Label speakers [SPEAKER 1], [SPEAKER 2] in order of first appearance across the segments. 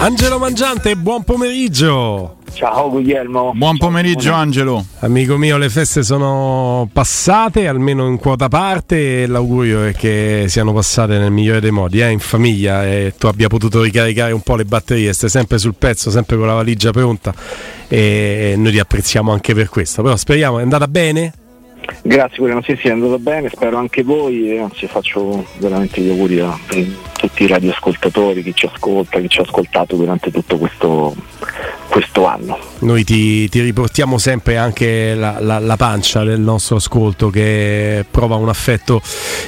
[SPEAKER 1] Angelo Mangiante, buon pomeriggio.
[SPEAKER 2] Ciao Guglielmo.
[SPEAKER 3] Buon pomeriggio Angelo.
[SPEAKER 1] Amico mio, le feste sono passate, almeno in quota parte, e l'augurio è che siano passate nel migliore dei modi, eh, in famiglia, e tu abbia potuto ricaricare un po' le batterie, stai sempre sul pezzo, sempre con la valigia pronta e noi ti apprezziamo anche per questo. Però speriamo, è andata bene?
[SPEAKER 2] Grazie Guglielmo, sì sì è andato bene, spero anche voi e anzi faccio veramente gli auguri a tutti i radioascoltatori, chi ci ascolta, chi ci ha ascoltato durante tutto questo, questo anno.
[SPEAKER 1] Noi ti, ti, riportiamo sempre anche la, la, la, pancia del nostro ascolto che prova un affetto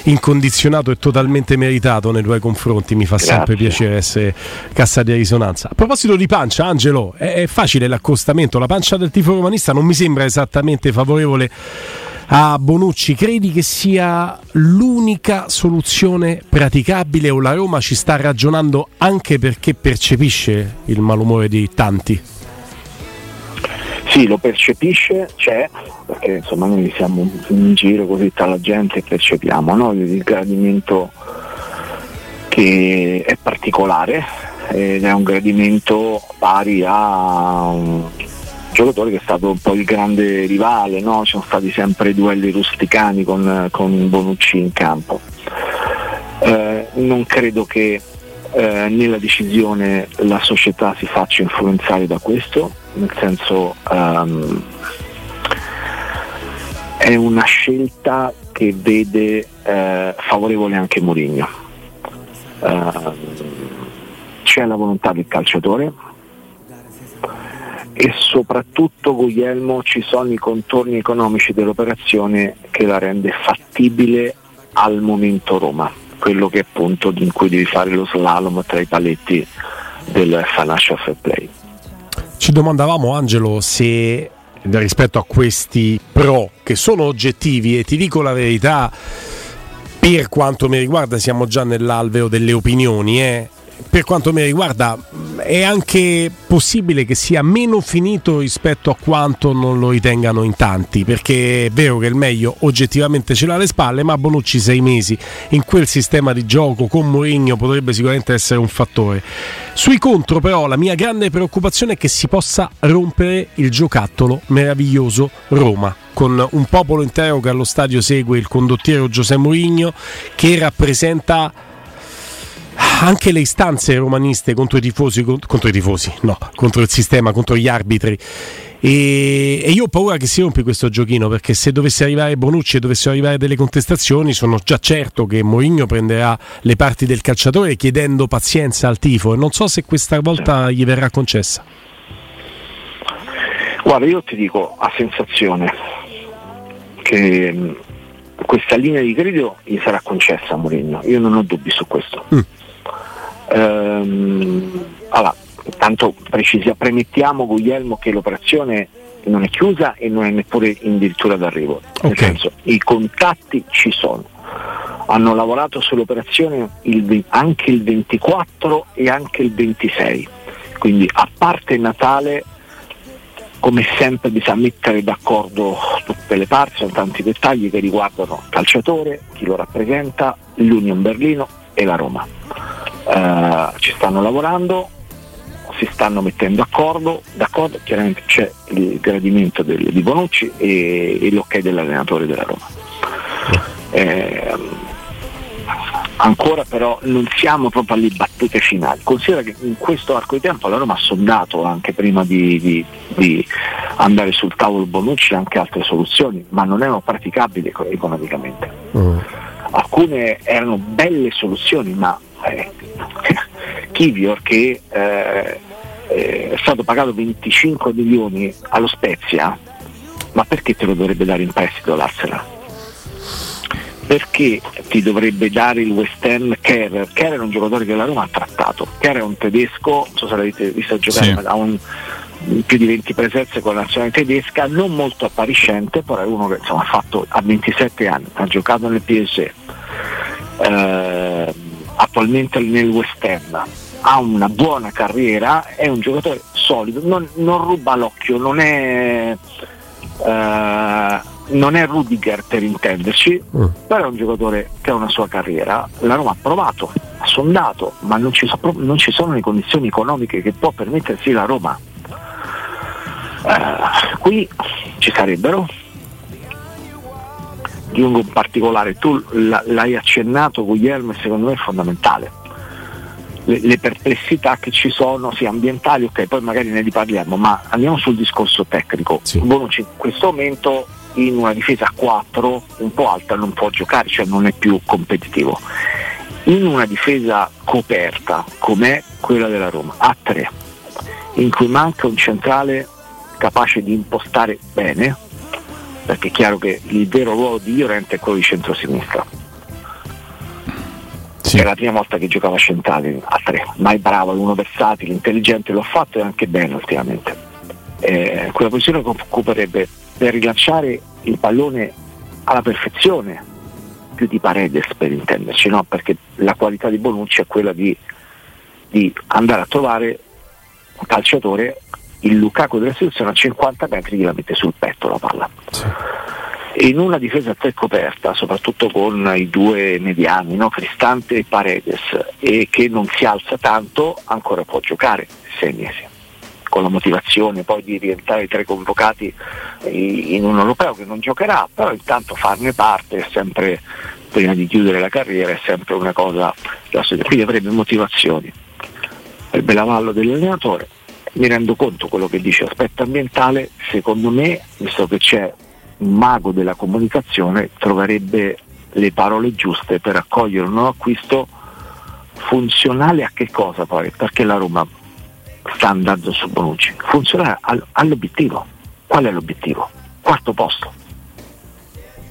[SPEAKER 1] incondizionato e totalmente meritato nei tuoi confronti, mi fa Grazie. sempre piacere essere cassa di risonanza. A proposito di pancia, Angelo, è, è facile l'accostamento, la pancia del tifo romanista non mi sembra esattamente favorevole a Bonucci, credi che sia l'unica soluzione praticabile o la Roma ci sta ragionando anche perché percepisce il malumore di tanti?
[SPEAKER 2] Sì, lo percepisce, c'è, perché insomma noi siamo in giro così tra la gente e percepiamo no? il gradimento che è particolare ed è un gradimento pari a giocatore che è stato un po' il grande rivale, no? ci sono stati sempre duelli rusticani con, con Bonucci in campo. Eh, non credo che eh, nella decisione la società si faccia influenzare da questo, nel senso um, è una scelta che vede eh, favorevole anche Mourinho. Uh, c'è la volontà del calciatore, e soprattutto Guglielmo ci sono i contorni economici dell'operazione che la rende fattibile al momento Roma, quello che appunto in cui devi fare lo slalom tra i paletti del financial fair play.
[SPEAKER 1] Ci domandavamo Angelo se rispetto a questi pro che sono oggettivi e ti dico la verità per quanto mi riguarda siamo già nell'alveo delle opinioni eh per quanto mi riguarda è anche possibile che sia meno finito rispetto a quanto non lo ritengano in tanti, perché è vero che il meglio oggettivamente ce l'ha alle spalle, ma Bonucci sei mesi in quel sistema di gioco con Mourinho potrebbe sicuramente essere un fattore. Sui contro però la mia grande preoccupazione è che si possa rompere il giocattolo meraviglioso Roma con un popolo intero che allo stadio segue il condottiero Giuseppe Mourinho che rappresenta anche le istanze romaniste contro i tifosi, contro i tifosi, no, contro il sistema, contro gli arbitri. E, e, io ho paura che si rompi questo giochino perché se dovesse arrivare Bonucci e dovessero arrivare delle contestazioni sono già certo che Mourinho prenderà le parti del calciatore chiedendo pazienza al tifo e non so se questa volta gli verrà concessa.
[SPEAKER 2] Guarda, io ti dico a sensazione che mm, questa linea di credito gli sarà concessa a Mourinho, io non ho dubbi su questo. Mm Ehm, allora, intanto precisia, premettiamo Guglielmo che l'operazione non è chiusa e non è neppure addirittura d'arrivo. Okay. Nel senso, i contatti ci sono. Hanno lavorato sull'operazione il, anche il 24 e anche il 26. Quindi a parte Natale come sempre bisogna mettere d'accordo tutte le parti, sono tanti dettagli che riguardano il calciatore, chi lo rappresenta, l'Union Berlino e la Roma eh, ci stanno lavorando, si stanno mettendo d'accordo, d'accordo chiaramente c'è il gradimento del, di Bonucci e, e, l'ok dell'allenatore della Roma. Eh, ancora però non siamo proprio alle battute finali. Considera che in questo arco di tempo la Roma ha sondato anche prima di, di, di andare sul tavolo Bonucci anche altre soluzioni, ma non erano praticabili economicamente. Mm. Alcune erano belle soluzioni, ma eh, Kivior che eh, è stato pagato 25 milioni allo Spezia, ma perché te lo dovrebbe dare in prestito l'Arsenal? perché ti dovrebbe dare il West Ham Kerr? Kerr è un giocatore che la Roma ha trattato, Kerr è un tedesco, non so se l'avete visto giocare, sì. ma ha un, più di 20 presenze con la nazionale tedesca, non molto appariscente, però è uno che insomma, ha fatto a 27 anni, ha giocato nel PSG, eh, attualmente nel West Ham, ha una buona carriera, è un giocatore solido, non, non ruba l'occhio, non è... Eh, non è Rudiger per intenderci, mm. però è un giocatore che ha una sua carriera. La Roma ha provato, ha sondato, ma non ci, so, non ci sono le condizioni economiche che può permettersi la Roma. Uh, qui ci sarebbero. Giungo in particolare, tu l'hai accennato Guglielmo e secondo me è fondamentale. Le, le, perplessità che ci sono, sia ambientali, ok, poi magari ne riparliamo, ma andiamo sul discorso tecnico. Sì. Bonucci in questo momento in una difesa a 4 un po' alta non può giocare, cioè non è più competitivo. In una difesa coperta come quella della Roma, a 3, in cui manca un centrale capace di impostare bene, perché è chiaro che il vero ruolo di Llorente è quello di centrosinistra. Sì. È la prima volta che giocava centrale a 3, ma è bravo, uno versatile, intelligente, l'ho fatto e anche bene ultimamente. Eh, quella posizione occuperebbe per rilanciare il pallone alla perfezione più di Paredes per intenderci, no? perché la qualità di Bonucci è quella di, di andare a trovare un calciatore, il Lukaku della situazione a 50 metri che la mette sul petto la palla. Sì. In una difesa a tre coperta, soprattutto con i due mediani, no? Cristante e Paredes, e che non si alza tanto, ancora può giocare sei mesi con la motivazione poi di rientrare tra i convocati in un europeo che non giocherà, però intanto farne parte è sempre, prima di chiudere la carriera, è sempre una cosa, quindi avrebbe motivazioni. Il belavallo dell'allenatore, mi rendo conto quello che dice aspetto ambientale, secondo me, visto che c'è un mago della comunicazione, troverebbe le parole giuste per accogliere un nuovo acquisto funzionale a che cosa poi? Perché la Roma sta andando su Bonucci, funzionerà all'obiettivo. Qual è l'obiettivo? Quarto posto.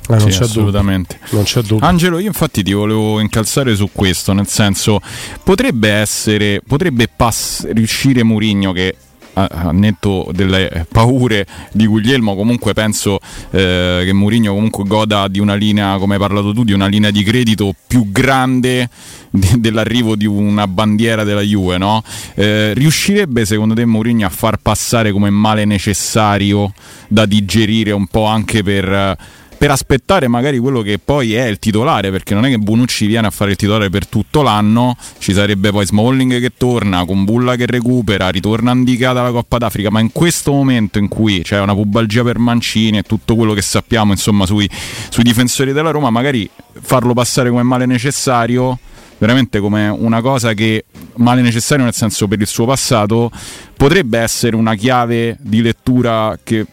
[SPEAKER 3] Eh, non, sì, c'è assolutamente. non c'è dubbio. Angelo, io infatti ti volevo incalzare su questo, nel senso potrebbe essere, potrebbe pass- riuscire Murigno che a netto delle paure di Guglielmo, comunque penso eh, che Mourinho comunque goda di una linea, come hai parlato tu, di una linea di credito più grande dell'arrivo di una bandiera della Juve, no? eh, riuscirebbe secondo te Mourinho a far passare come male necessario da digerire un po' anche per per aspettare magari quello che poi è il titolare, perché non è che Bonucci viene a fare il titolare per tutto l'anno, ci sarebbe poi Smalling che torna, con che recupera, ritorna Andicata dalla Coppa d'Africa, ma in questo momento in cui c'è una pubalgia per Mancini e tutto quello che sappiamo insomma sui, sui difensori della Roma, magari farlo passare come male necessario veramente come una cosa che male necessario nel senso per il suo passato potrebbe essere una chiave di lettura che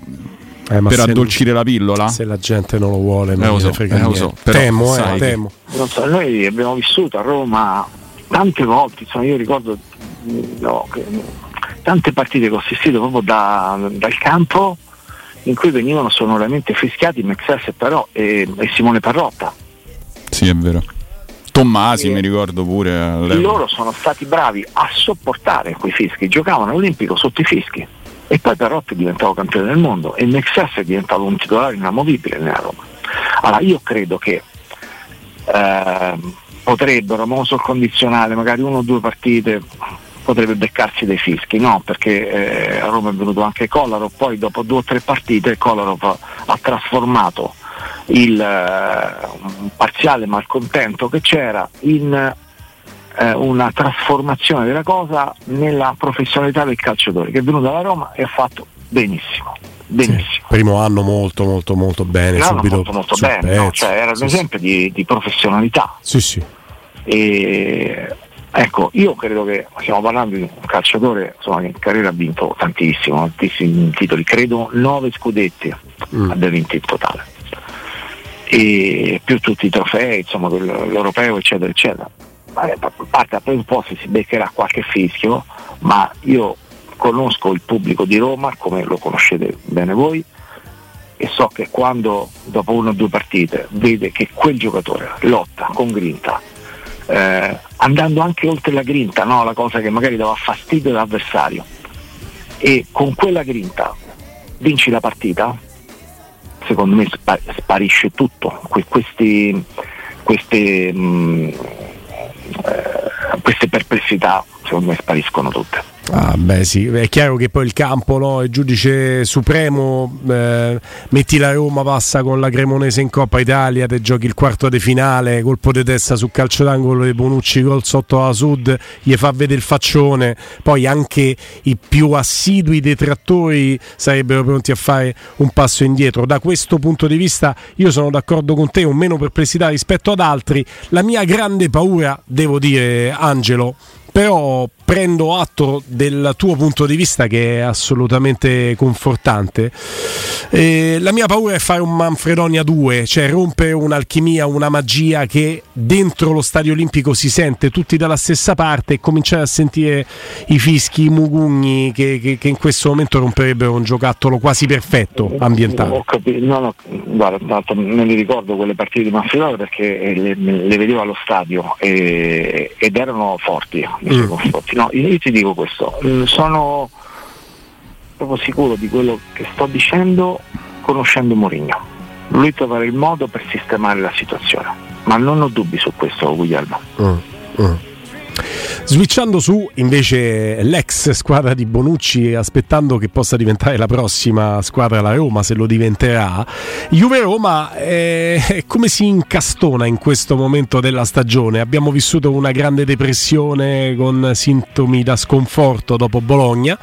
[SPEAKER 3] eh, per addolcire la pillola?
[SPEAKER 1] Se la gente non lo vuole, non
[SPEAKER 3] eh, lo so, eh, lo so, però,
[SPEAKER 1] temo, eh, temo.
[SPEAKER 2] Non so, noi abbiamo vissuto a Roma tante volte, insomma, io ricordo no, che, tante partite che ho assistito proprio da, dal campo in cui venivano sonoramente fischiati Mexes però e, e Simone Parrotta.
[SPEAKER 3] Sì, è vero. Tommasi, e mi ricordo pure.
[SPEAKER 2] Loro sono stati bravi a sopportare quei fischi, giocavano all'Olimpico sotto i fischi e poi Perotti è diventato campione del mondo e Nexas è diventato un titolare inamovibile nella Roma. Allora io credo che eh, potrebbero, mo sul condizionale, magari uno o due partite potrebbe beccarsi dei fischi, no? Perché eh, a Roma è venuto anche Kolarov, poi dopo due o tre partite Kolarov ha trasformato il uh, parziale malcontento che c'era in eh, una trasformazione della cosa nella professionalità del calciatore che è venuto alla Roma e ha fatto benissimo. Benissimo. Sì,
[SPEAKER 1] primo anno molto molto molto bene.
[SPEAKER 2] Subito molto molto bene, no? cioè, era un esempio sì. di, di, professionalità.
[SPEAKER 1] Sì, sì.
[SPEAKER 2] E, ecco, io credo che stiamo parlando di un calciatore insomma, che in carriera ha vinto tantissimo, tantissimi titoli, credo nove scudetti mm. abbia vinto in totale. E più tutti i trofei, insomma, l'europeo, eccetera, eccetera. A parte a presupposto si beccherà qualche fischio, ma io conosco il pubblico di Roma, come lo conoscete bene voi, e so che quando dopo una o due partite vede che quel giocatore lotta con grinta, eh, andando anche oltre la grinta, no? la cosa che magari dava fastidio all'avversario, e con quella grinta vinci la partita, secondo me sparisce tutto. questi, queste, mh, mm, queste perplessità secondo me spariscono tutte.
[SPEAKER 1] Ah, beh, sì, è chiaro che poi il campo, no? il giudice supremo, eh, metti la Roma, passa con la Cremonese in Coppa Italia, te giochi il quarto di finale, colpo di testa sul calcio d'angolo di Bonucci gol sotto la Sud, gli fa vedere il faccione, poi anche i più assidui detrattori sarebbero pronti a fare un passo indietro. Da questo punto di vista io sono d'accordo con te, ho meno perplessità rispetto ad altri. La mia grande paura, devo dire, Angelo, però prendo atto del tuo punto di vista che è assolutamente confortante. Eh, la mia paura è fare un Manfredonia 2, cioè rompere un'alchimia, una magia che dentro lo stadio olimpico si sente tutti dalla stessa parte e cominciare a sentire i fischi, i mugugni che, che, che in questo momento romperebbero un giocattolo quasi perfetto ambientale.
[SPEAKER 2] Ho capito, no, no, guarda, me li ricordo quelle partite di Manfredonia perché le, le vedevo allo stadio e, ed erano forti, mm. forti No, io ti dico questo, sono proprio sicuro di quello che sto dicendo conoscendo Mourinho. Lui troverà il modo per sistemare la situazione, ma non ho dubbi su questo, Guglielmo. Mm, mm.
[SPEAKER 1] Switchando su invece l'ex squadra di Bonucci, aspettando che possa diventare la prossima squadra la Roma, se lo diventerà, Juve Roma è come si incastona in questo momento della stagione. Abbiamo vissuto una grande depressione con sintomi da sconforto dopo Bologna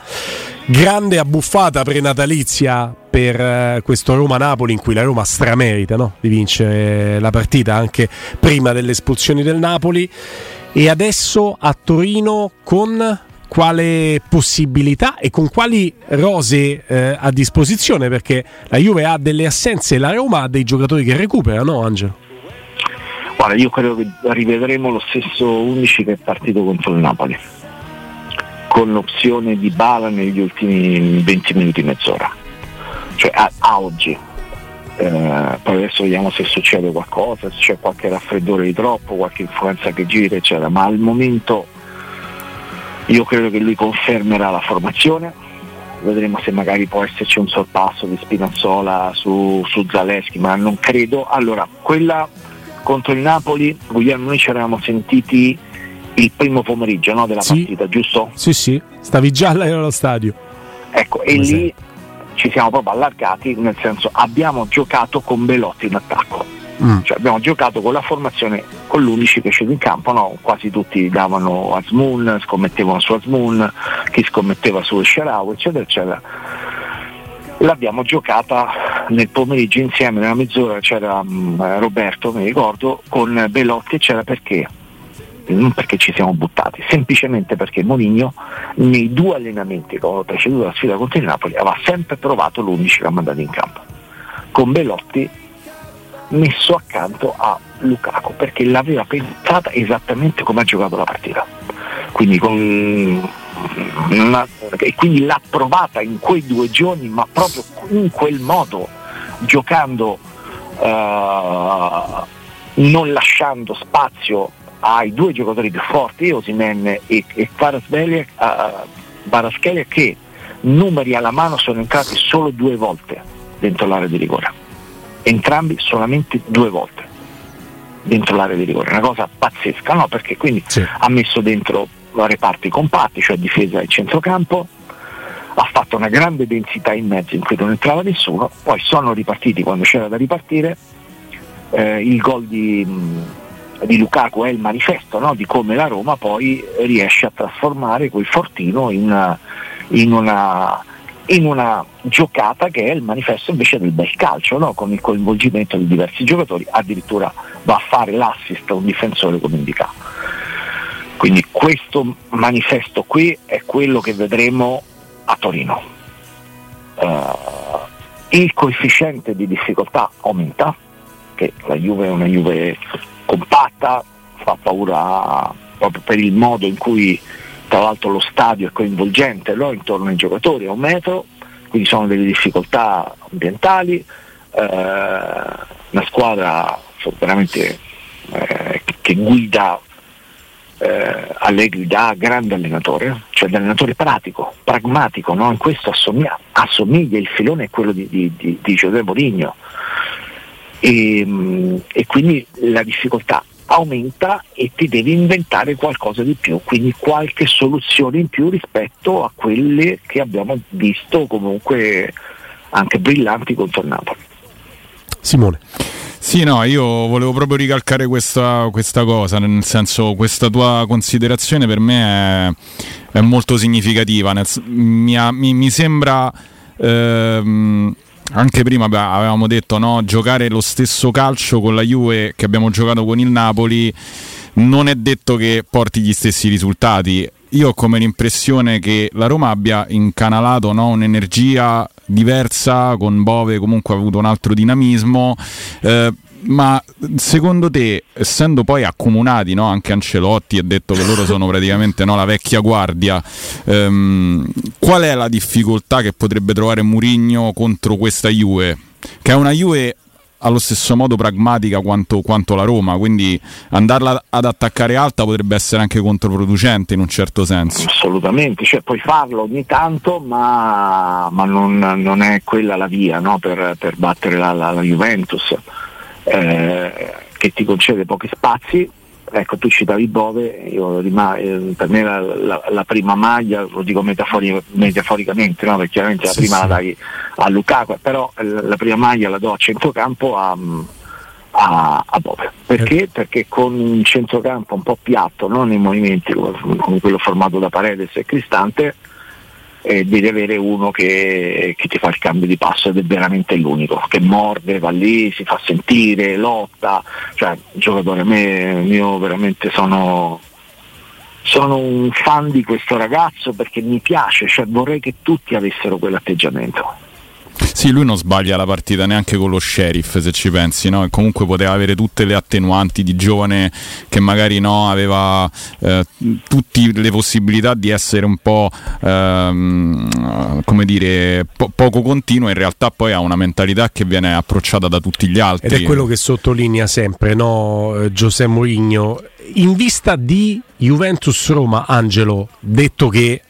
[SPEAKER 1] grande abbuffata prenatalizia per eh, questo Roma-Napoli in cui la Roma stramerita no? di vincere la partita anche prima delle espulsioni del Napoli e adesso a Torino con quale possibilità e con quali rose eh, a disposizione? Perché la Juve ha delle assenze e la Roma ha dei giocatori che recuperano Angelo?
[SPEAKER 2] Guarda, io credo che rivedremo lo stesso 11 che è partito contro il Napoli con l'opzione di Bala negli ultimi 20 minuti mezz'ora. Cioè a, a oggi eh, poi adesso vediamo se succede qualcosa, se c'è qualche raffreddore di troppo, qualche influenza che gira, eccetera, ma al momento io credo che lui confermerà la formazione, vedremo se magari può esserci un sorpasso di Spinazzola su, su Zaleschi, ma non credo. Allora, quella contro il Napoli, Guglielmo, noi ci eravamo sentiti il primo pomeriggio no, della sì. partita, giusto?
[SPEAKER 1] Sì, sì, stavi già allo stadio.
[SPEAKER 2] Ecco, e lì ci siamo proprio allargati, nel senso abbiamo giocato con Belotti in attacco. Mm. Cioè abbiamo giocato con la formazione con l'11 che scende in campo, no? quasi tutti davano Asmoon, scommettevano su Asmoon, chi scommetteva su Sharau, eccetera, eccetera. L'abbiamo giocata nel pomeriggio insieme, nella mezz'ora c'era um, Roberto, mi ricordo, con Belotti e c'era perché? Non perché ci siamo buttati, semplicemente perché Moligno nei due allenamenti che avevano preceduto la sfida contro il Napoli aveva sempre provato l'11 che ha mandato in campo, con Belotti messo accanto a Lukaku perché l'aveva pensata esattamente come ha giocato la partita. Quindi, con, una, e quindi l'ha provata in quei due giorni, ma proprio in quel modo, giocando, uh, non lasciando spazio ai due giocatori più forti, Osimen e, e Baraschelia, uh, che numeri alla mano sono entrati solo due volte dentro l'area di rigore. Entrambi solamente due volte dentro l'area di rigore, una cosa pazzesca, no? Perché quindi sì. ha messo dentro reparti compatti, cioè difesa e centrocampo, ha fatto una grande densità in mezzo in cui non entrava nessuno, poi sono ripartiti quando c'era da ripartire, eh, il gol di, di Lukaku è il manifesto no? di come la Roma poi riesce a trasformare quel fortino in, in, una, in una giocata che è il manifesto invece del bel calcio, no? con il coinvolgimento di diversi giocatori, addirittura va a fare l'assist a un difensore come indicato. Quindi questo manifesto qui è quello che vedremo a Torino. Uh, il coefficiente di difficoltà aumenta, che la Juve è una Juve compatta, fa paura proprio per il modo in cui tra l'altro lo stadio è coinvolgente no? intorno ai giocatori a un metro, quindi sono delle difficoltà ambientali, eh, una squadra veramente eh, che guida eh, Allegri da grande allenatore, cioè da allenatore pratico, pragmatico, no? in questo assomiglia, assomiglia, il filone a quello di, di, di, di Giuseppe Mourinho e, e quindi la difficoltà aumenta e ti devi inventare qualcosa di più, quindi qualche soluzione in più rispetto a quelle che abbiamo visto comunque anche brillanti contro Napoli.
[SPEAKER 1] Simone.
[SPEAKER 3] Sì, no, io volevo proprio ricalcare questa, questa, cosa, nel senso questa tua considerazione per me è, è molto significativa, nel, mi, mi, mi, sembra... Ehm, anche prima avevamo detto no, giocare lo stesso calcio con la Juve che abbiamo giocato con il Napoli non è detto che porti gli stessi risultati. Io ho come l'impressione che la Roma abbia incanalato no, un'energia diversa, con Bove comunque ha avuto un altro dinamismo. Eh, ma secondo te, essendo poi accomunati, no? anche Ancelotti ha detto che loro sono praticamente no, la vecchia guardia, ehm, qual è la difficoltà che potrebbe trovare Murigno contro questa Juve? Che è una Juve allo stesso modo pragmatica quanto, quanto, la Roma, quindi andarla ad attaccare alta potrebbe essere anche controproducente in un certo senso.
[SPEAKER 2] Assolutamente, cioè, puoi farlo ogni tanto, ma, ma non, non, è quella la via no? per, per, battere la, la, la Juventus eh, che ti concede pochi spazi. Ecco, tu citavi Bove, io, eh, per me la, la, la, prima maglia, lo dico metafori, metaforicamente, no? perché chiaramente la prima la dai a Lukaku, però la prima maglia la do a centrocampo a, a, a Bove. Perché? Eh. Perché con un centrocampo un po' piatto, non nei movimenti come quello formato da Paredes e Cristante, eh, devi avere uno che, che, ti fa il cambio di passo ed è veramente l'unico, che morde, va lì, si fa sentire, lotta, cioè giocatore, a me io veramente sono, sono un fan di questo ragazzo perché mi piace, cioè vorrei che tutti avessero quell'atteggiamento.
[SPEAKER 3] Sì, lui non sbaglia la partita neanche con lo sheriff, se ci pensi, no? Comunque poteva avere tutte le attenuanti di giovane che magari no, aveva eh, tutte le possibilità di essere un po' ehm, come dire po- poco continuo, in realtà poi ha una mentalità che viene approcciata da tutti gli altri.
[SPEAKER 1] Ed è quello che sottolinea sempre, no, Giuseppe Mourinho. In vista di Juventus Roma, Angelo, detto che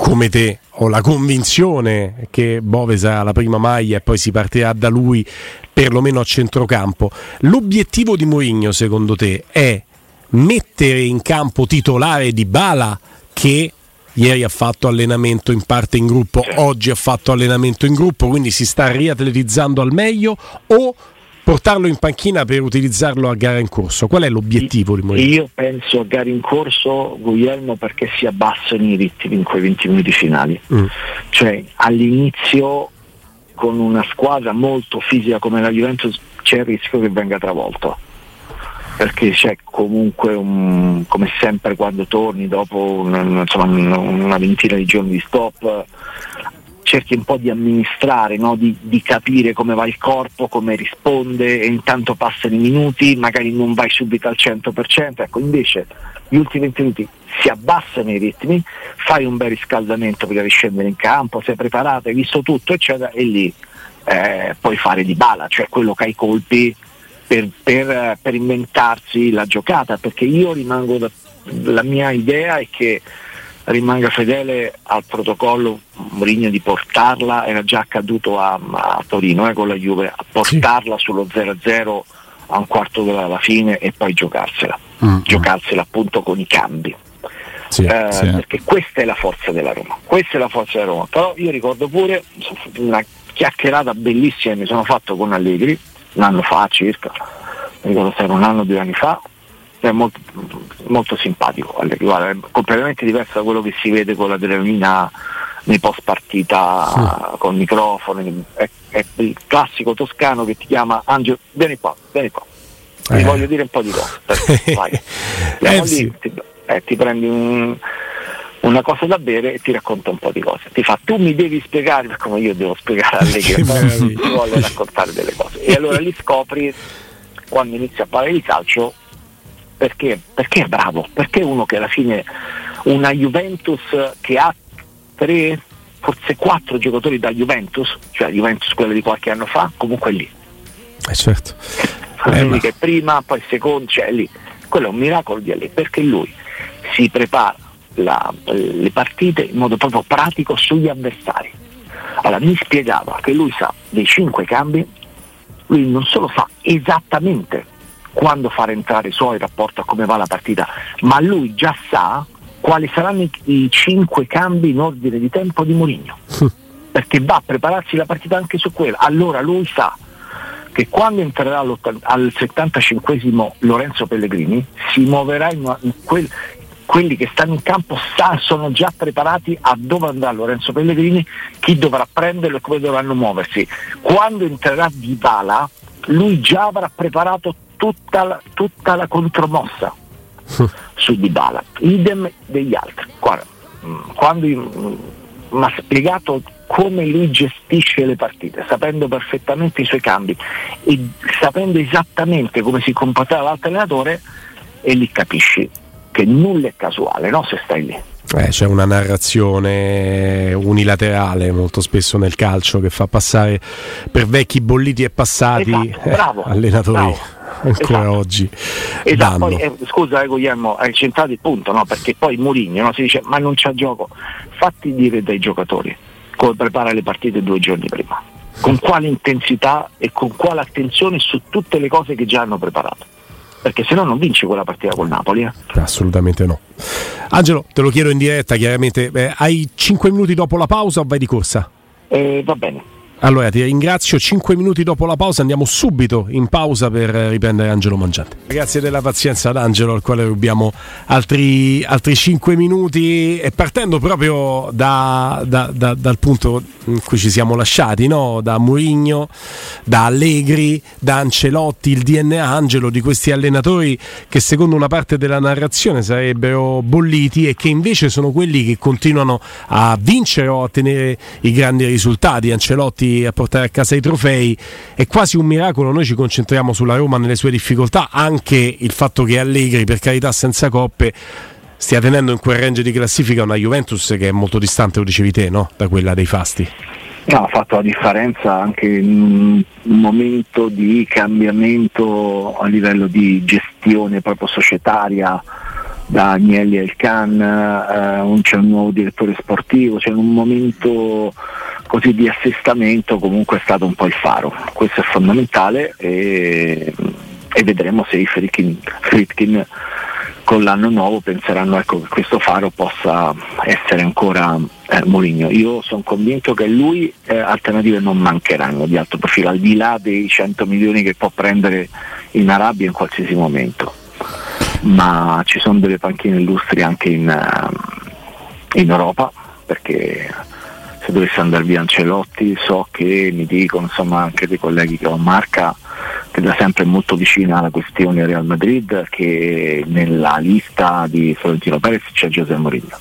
[SPEAKER 1] come te ho la convinzione che Bove sarà la prima maglia e poi si partirà da lui perlomeno a centrocampo. L'obiettivo di Mourinho secondo te è mettere in campo titolare di Bala che ieri ha fatto allenamento in parte in gruppo, oggi ha fatto allenamento in gruppo, quindi si sta riatletizzando al meglio o portarlo in panchina per utilizzarlo a gara in corso? Qual è l'obiettivo di Mourinho?
[SPEAKER 2] Io penso a gara in corso, Guglielmo, perché si abbassano i ritmi in quei 20 minuti finali. Mm. Cioè all'inizio con una squadra molto fisica come la Juventus c'è il rischio che venga travolto perché c'è comunque un, come sempre quando torni dopo un, insomma, una ventina di giorni di stop cerchi un po' di amministrare, no? di, di, capire come va il corpo, come risponde e intanto passano i minuti, magari non vai subito al 100%, ecco invece gli ultimi 20 minuti si abbassano i ritmi, fai un bel riscaldamento prima di scendere in campo, sei preparato, hai visto tutto eccetera e lì eh, puoi fare di bala, cioè quello che hai colpi per, per, per inventarsi la giocata, perché io rimango, la mia idea è che rimanga fedele al protocollo Mourinho di portarla, era già accaduto a, a Torino eh, con la Juve, a portarla sì. sullo 0-0 a un quarto d'ora alla fine e poi giocarsela, mm-hmm. giocarsela appunto con i cambi. Sì, eh, sì. Perché questa è la forza della Roma, questa è la forza della Roma. Però io ricordo pure una chiacchierata bellissima che mi sono fatto con Allegri, un anno fa circa, ricordo se era un anno o due anni fa, è molto, molto simpatico, guarda, è completamente diverso da quello che si vede con l'adrenalina nei post partita sì. con microfoni, è, è, il classico toscano che ti chiama Angelo, vieni qua, vieni qua, ti eh. voglio dire un po' di cose, vai, eh, sì. ti, eh, ti prendi un una cosa da bere e ti racconta un po' di cose. Ti fa tu mi devi spiegare come io devo spiegare a lei che ti vuole raccontare delle cose. E allora lì scopri quando inizia a parlare di calcio perché, perché è bravo, perché uno che alla fine una Juventus che ha tre, forse quattro giocatori da Juventus, cioè Juventus quella di qualche anno fa, comunque è lì.
[SPEAKER 1] Eh certo.
[SPEAKER 2] Eh, ma... che prima, poi secondo, cioè è lì. Quello è un miracolo di lì, perché lui si prepara la, le partite in modo proprio pratico sugli avversari. Allora mi spiegava che lui sa dei cinque cambi, lui non solo sa esattamente quando far entrare i suoi rapporto a come va la partita, ma lui già sa quali saranno i, i cinque cambi in ordine di tempo di Mourinho. Perché va a prepararsi la partita anche su quello. Allora lui sa che quando entrerà al 75 Lorenzo Pellegrini si muoverà in, in, quel, quelli che stanno in campo sa, sono già preparati a dove andrà Lorenzo Pellegrini, chi dovrà prenderlo e come dovranno muoversi. Quando entrerà Di Bala, lui già avrà preparato tutta la, tutta la contromossa su Di Bala, idem degli altri. Guarda, mm, quando mm, mi ha spiegato come lui gestisce le partite, sapendo perfettamente i suoi cambi e sapendo esattamente come si comporterà l'altro allenatore, e lì capisci che nulla è casuale, no? Se stai lì.
[SPEAKER 1] Eh, c'è una narrazione unilaterale molto spesso nel calcio che fa passare per vecchi bolliti e passati esatto, bravo, eh, allenatori bravo, ancora esatto. oggi.
[SPEAKER 2] Esatto, poi, eh, scusa eh, Guglielmo, hai centrato il punto, no? perché poi Mourinho no? si dice ma non c'è gioco. Fatti dire dai giocatori come prepara le partite due giorni prima, con quale intensità e con quale attenzione su tutte le cose che già hanno preparato perché se no non vinci quella partita col Napoli. Eh.
[SPEAKER 1] Assolutamente no. Angelo, te lo chiedo in diretta, chiaramente. Eh, hai 5 minuti dopo la pausa o vai di corsa?
[SPEAKER 2] Eh, va bene.
[SPEAKER 1] Allora ti ringrazio, 5 minuti dopo la pausa andiamo subito in pausa per riprendere Angelo Mangiante. Grazie della pazienza ad Angelo al quale rubiamo altri, altri 5 minuti e partendo proprio da, da, da, dal punto in cui ci siamo lasciati, no? da Mourinho, da Allegri, da Ancelotti, il DNA Angelo di questi allenatori che secondo una parte della narrazione sarebbero bolliti e che invece sono quelli che continuano a vincere o a ottenere i grandi risultati. Ancelotti a portare a casa i trofei. È quasi un miracolo, noi ci concentriamo sulla Roma nelle sue difficoltà, anche il fatto che Allegri, per carità senza coppe, stia tenendo in quel range di classifica una Juventus che è molto distante, lo dicevi te, no? da quella dei fasti.
[SPEAKER 2] Ha fatto la differenza anche in un momento di cambiamento a livello di gestione proprio societaria da Agnelli al Can, eh, c'è un nuovo direttore sportivo, c'è un momento così di assestamento comunque è stato un po' il faro, questo è fondamentale e, e vedremo se i Fritkin, Fritkin, con l'anno nuovo penseranno ecco, che questo faro possa essere ancora eh, Moligno. Io sono convinto che lui eh, alternative non mancheranno di alto profilo, al di là dei 100 milioni che può prendere in Arabia in qualsiasi momento. Ma ci sono delle panchine illustri anche in, uh, in Europa perché se dovesse andare via Ancelotti so che mi dicono insomma anche dei colleghi che ho in marca che da sempre è molto vicina alla questione Real Madrid che nella lista di Florentino Perez c'è Giuseppe Mourinho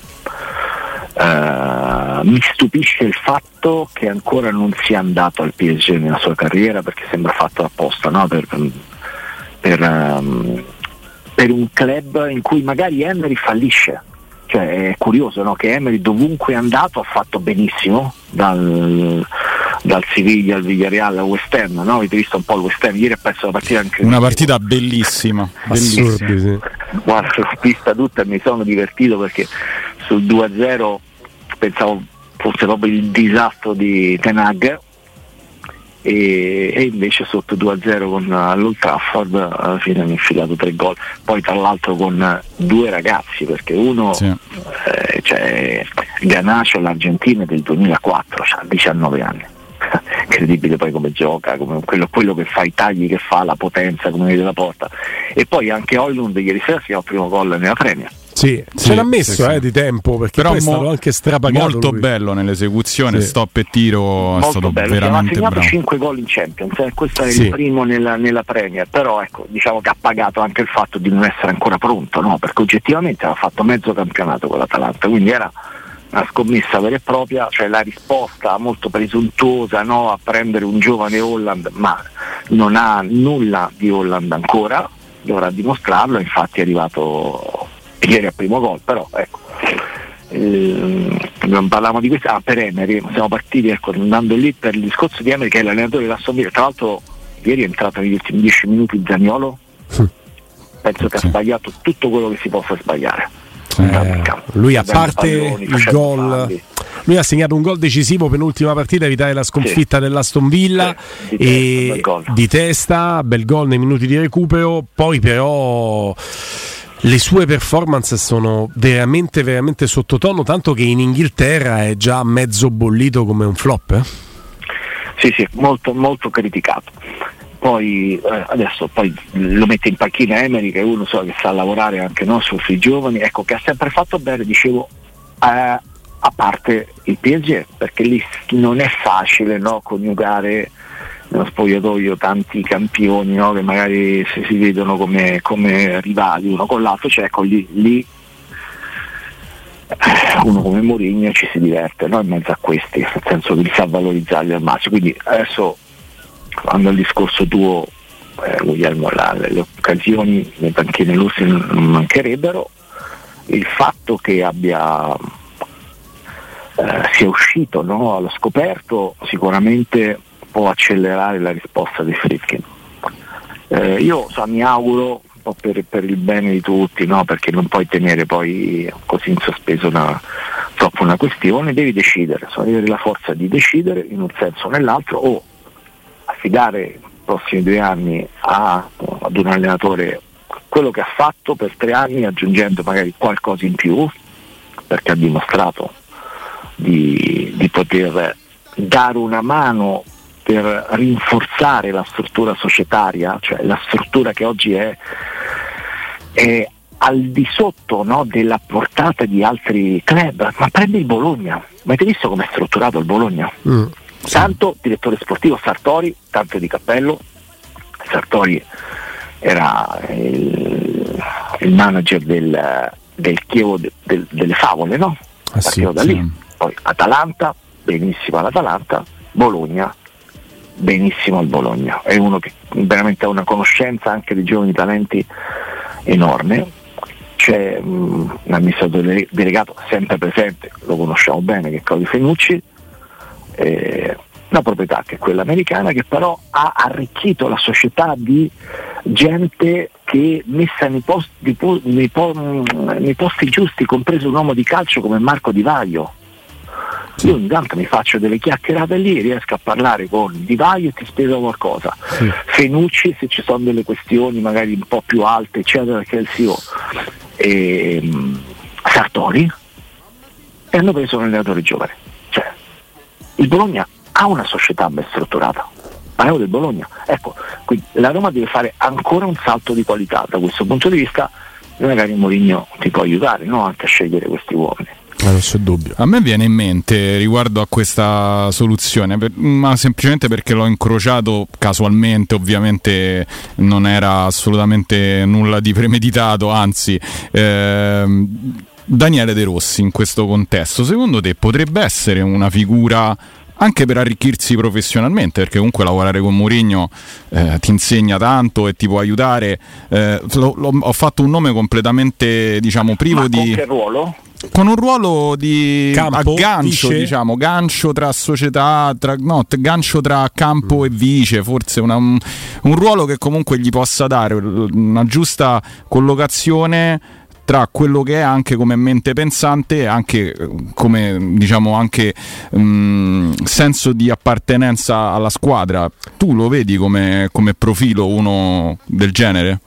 [SPEAKER 2] uh, mi stupisce il fatto che ancora non sia andato al PSG nella sua carriera perché sembra fatto apposta no? per, per, um, per un club in cui magari Emery fallisce cioè, è curioso no? che Emery dovunque è andato ha fatto benissimo, dal, dal Siviglia al Villarreal al West Ham, no? avete visto un po' il West Ham, ieri ha perso la partita anche
[SPEAKER 3] Una partita bellissima, bellissima.
[SPEAKER 2] Sì. Guarda, l'ho vista tutta e mi sono divertito perché sul 2-0 pensavo fosse proprio il disastro di Tenag e, e, invece sotto 2-0 con all'Old Trafford alla fine hanno infilato tre gol. Poi tra l'altro con due ragazzi perché uno sì. eh, cioè, Ganacio l'Argentina del 2004 ha 19 anni. Incredibile poi come gioca come quello, quello, che fa i tagli che fa la potenza come vede la porta. E poi anche Oilund ieri sera si ha il primo gol nella Premier
[SPEAKER 1] Sì, sì ce l'ha messo sì, eh, di tempo perché Però poi è stato anche strapagato.
[SPEAKER 3] Molto
[SPEAKER 1] lui.
[SPEAKER 3] bello nell'esecuzione, stop e tiro, molto è stato bello. veramente
[SPEAKER 2] ha
[SPEAKER 3] segnato
[SPEAKER 2] 5 gol in Champions, eh. questo è il primo nella, nella, Premier, però ecco, diciamo che ha pagato anche il fatto di non essere ancora pronto, no? perché oggettivamente aveva fatto mezzo campionato con l'Atalanta, quindi era una scommessa vera e propria, cioè la risposta molto presuntuosa no, a prendere un giovane Holland, ma non ha nulla di Holland ancora, dovrà dimostrarlo, infatti è arrivato ieri al primo gol, però ecco. Eh, non parliamo di questo, ah, per Emery, siamo partiti ecco, andando lì per il discorso di Emery che è l'allenatore della Villa, tra l'altro ieri è entrato negli ultimi 10 minuti Zagnolo, penso che ha sbagliato tutto quello che si possa sbagliare.
[SPEAKER 1] Eh, lui a parte palloni, il gol. lui ha segnato un gol decisivo penultima partita evitare la sconfitta sì. dell'Aston Villa. Sì, di, e testa, di testa bel gol nei minuti di recupero. Poi però le sue performance sono veramente veramente sottotono tanto che in Inghilterra è già mezzo bollito come un flop eh?
[SPEAKER 2] sì sì molto molto criticato poi eh, adesso poi lo mette in panchina Emery che è uno so, che sa lavorare anche no, sui giovani, ecco che ha sempre fatto bene, dicevo, eh, a parte il PSG, perché lì non è facile no, coniugare nello spogliatoio tanti campioni no, che magari si, vedono come, come, rivali uno con l'altro, cioè ecco lì, lì eh, uno come Mourinho ci si diverte no, in mezzo a questi, nel senso li sa valorizzarli al massimo. Quindi adesso quando al discorso tuo eh, Guglielmo la, le occasioni le panchine lusse non mancherebbero il fatto che abbia eh, sia uscito no, allo scoperto sicuramente può accelerare la risposta di Fritkin eh, io so, mi auguro per, per il bene di tutti no, perché non puoi tenere poi così in sospeso una, troppo una questione devi decidere, so, avere la forza di decidere in un senso o nell'altro o affidare i prossimi due anni a, ad un allenatore quello che ha fatto per tre anni aggiungendo magari qualcosa in più perché ha dimostrato di, di poter dare una mano per rinforzare la struttura societaria, cioè la struttura che oggi è, è al di sotto no, della portata di altri club, ma prende il Bologna, ma avete visto come è strutturato il Bologna? Mm. Tanto direttore sportivo Sartori, tanto di cappello, Sartori era il, il manager del, del Chievo de, del, delle favole, no? Ah, sì, da lì. Sì. Poi Atalanta, benissimo all'Atalanta, Bologna, benissimo al Bologna. È uno che veramente ha una conoscenza anche di giovani talenti enorme. C'è um, un amministratore delegato sempre presente, lo conosciamo bene, che è Claudio Fenucci, eh, una proprietà che è quella americana che però ha arricchito la società di gente che messa nei posti, nei posti giusti, compreso un uomo di calcio come Marco Di Vaglio. Io ogni tanto mi faccio delle chiacchierate lì, riesco a parlare con Di Vaglio e ti spiego qualcosa. Sì. Fenucci se ci sono delle questioni magari un po' più alte, eccetera, che è il CEO. E, um, Sartori e hanno preso un allenatore giovane il Bologna ha una società ben strutturata. Parliamo del Bologna. Ecco, quindi la Roma deve fare ancora un salto di qualità da questo punto di vista e magari Mourinho ti può aiutare no? anche a scegliere questi uomini.
[SPEAKER 1] Non c'è dubbio.
[SPEAKER 3] A me viene in mente riguardo a questa soluzione, per, ma semplicemente perché l'ho incrociato casualmente, ovviamente non era assolutamente nulla di premeditato, anzi ehm, Daniele De Rossi in questo contesto, secondo te potrebbe essere una figura anche per arricchirsi professionalmente, perché comunque lavorare con Mourinho eh, ti insegna tanto e ti può aiutare. Eh, lo, lo, ho fatto un nome completamente, diciamo, privo
[SPEAKER 2] Ma
[SPEAKER 3] di.
[SPEAKER 2] Che ruolo?
[SPEAKER 3] Con un ruolo di campo, aggancio, vice. diciamo, gancio tra società, tra, no, gancio tra campo mm. e vice, forse una, un, un ruolo che comunque gli possa dare una giusta collocazione tra quello che è anche come mente pensante e anche come diciamo anche um, senso di appartenenza alla squadra. Tu lo vedi come, come profilo uno del genere?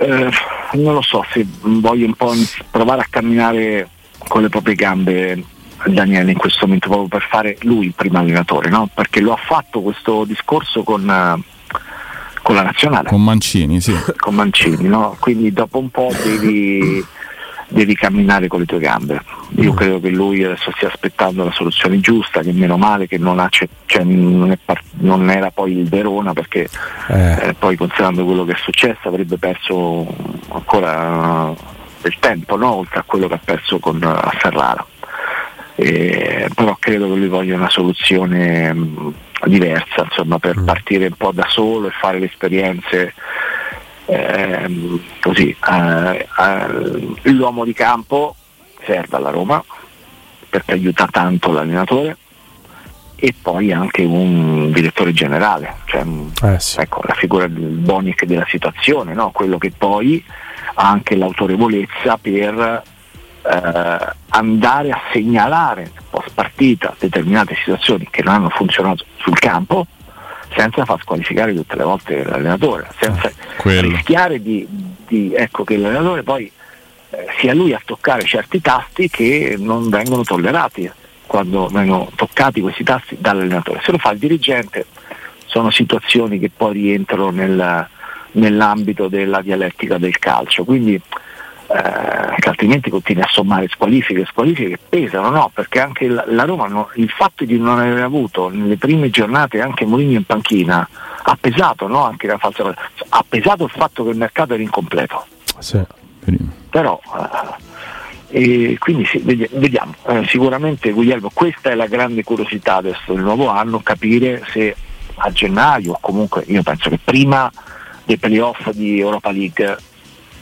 [SPEAKER 2] Eh, non lo so se voglio un po' provare a camminare con le proprie gambe Daniele in questo momento proprio per fare lui il primo allenatore, no? perché lo ha fatto questo discorso con, con la nazionale.
[SPEAKER 3] Con Mancini, sì.
[SPEAKER 2] con Mancini, no? Quindi dopo un po' devi, devi camminare con le tue gambe. Io mm. credo che lui adesso stia aspettando la soluzione giusta, che meno male che non, cioè, non, part- non era poi il Verona perché eh. Eh, poi considerando quello che è successo avrebbe perso ancora del tempo, no? oltre a quello che ha perso con a Ferrara. Eh, però credo che lui voglia una soluzione mh, diversa insomma, per mm. partire un po' da solo e fare le esperienze ehm, così. Eh, eh, l'uomo di campo serve alla Roma perché aiuta tanto l'allenatore e poi anche un direttore generale, cioè, eh sì. ecco, la figura del Bonic della situazione, no? quello che poi ha anche l'autorevolezza per eh, andare a segnalare post partita determinate situazioni che non hanno funzionato sul campo senza far squalificare tutte le volte l'allenatore, senza ah, rischiare di, di, ecco, che l'allenatore poi eh, sia lui a toccare certi tasti che non vengono tollerati quando vengono toccati questi tasti dall'allenatore. Se lo fa il dirigente sono situazioni che poi rientrano nel, nell'ambito della dialettica del calcio. Quindi eh, che altrimenti continui a sommare squalifiche, squalifiche che pesano, no? Perché anche la, la Roma, no, il fatto di non aver avuto nelle prime giornate anche Mourinho in panchina ha pesato, no? Anche la falsa ha pesato il fatto che il mercato era incompleto.
[SPEAKER 1] Sì.
[SPEAKER 2] Però eh, quindi sì, vediamo, eh, sicuramente Guglielmo, questa è la grande curiosità adesso del nuovo anno, capire se a gennaio o comunque io penso che prima dei playoff di Europa League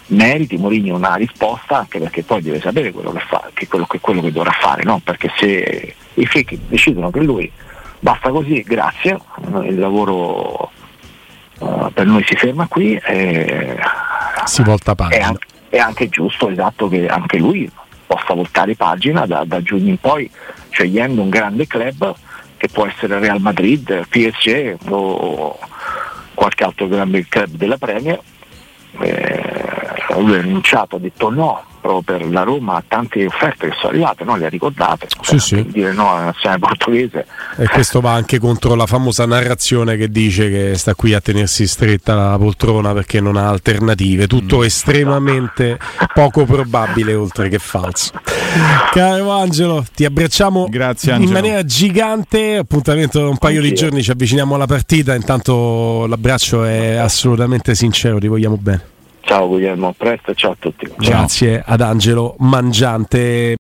[SPEAKER 2] meriti Mourinho una risposta anche perché poi deve sapere quello che, fa, che, quello, che, quello che dovrà fare, no? perché se i fake decidono che lui basta così, grazie, il lavoro uh, per noi si ferma qui e
[SPEAKER 1] si volta pagina.
[SPEAKER 2] È anche, è anche giusto, esatto, che anche lui possa voltare pagina da, da giugno in poi, scegliendo un grande club che può essere Real Madrid, PSG o qualche altro grande club della Premier. Eh, lui ha rinunciato, ha detto no proprio per la Roma a tante offerte che sono arrivate, no? le ha ricordate,
[SPEAKER 1] sì, sì.
[SPEAKER 2] dire no alla nazionale portoghese.
[SPEAKER 1] E questo va anche contro la famosa narrazione che dice che sta qui a tenersi stretta la poltrona perché non ha alternative, tutto mm. estremamente poco probabile oltre che falso. Caro Angelo, ti abbracciamo
[SPEAKER 3] Grazie,
[SPEAKER 1] in maniera gigante, appuntamento da un paio Anch'io. di giorni, ci avviciniamo alla partita, intanto l'abbraccio è assolutamente sincero, ti vogliamo bene.
[SPEAKER 2] Ciao Guglielmo, a presto e ciao a tutti.
[SPEAKER 1] Grazie ad Angelo Mangiante.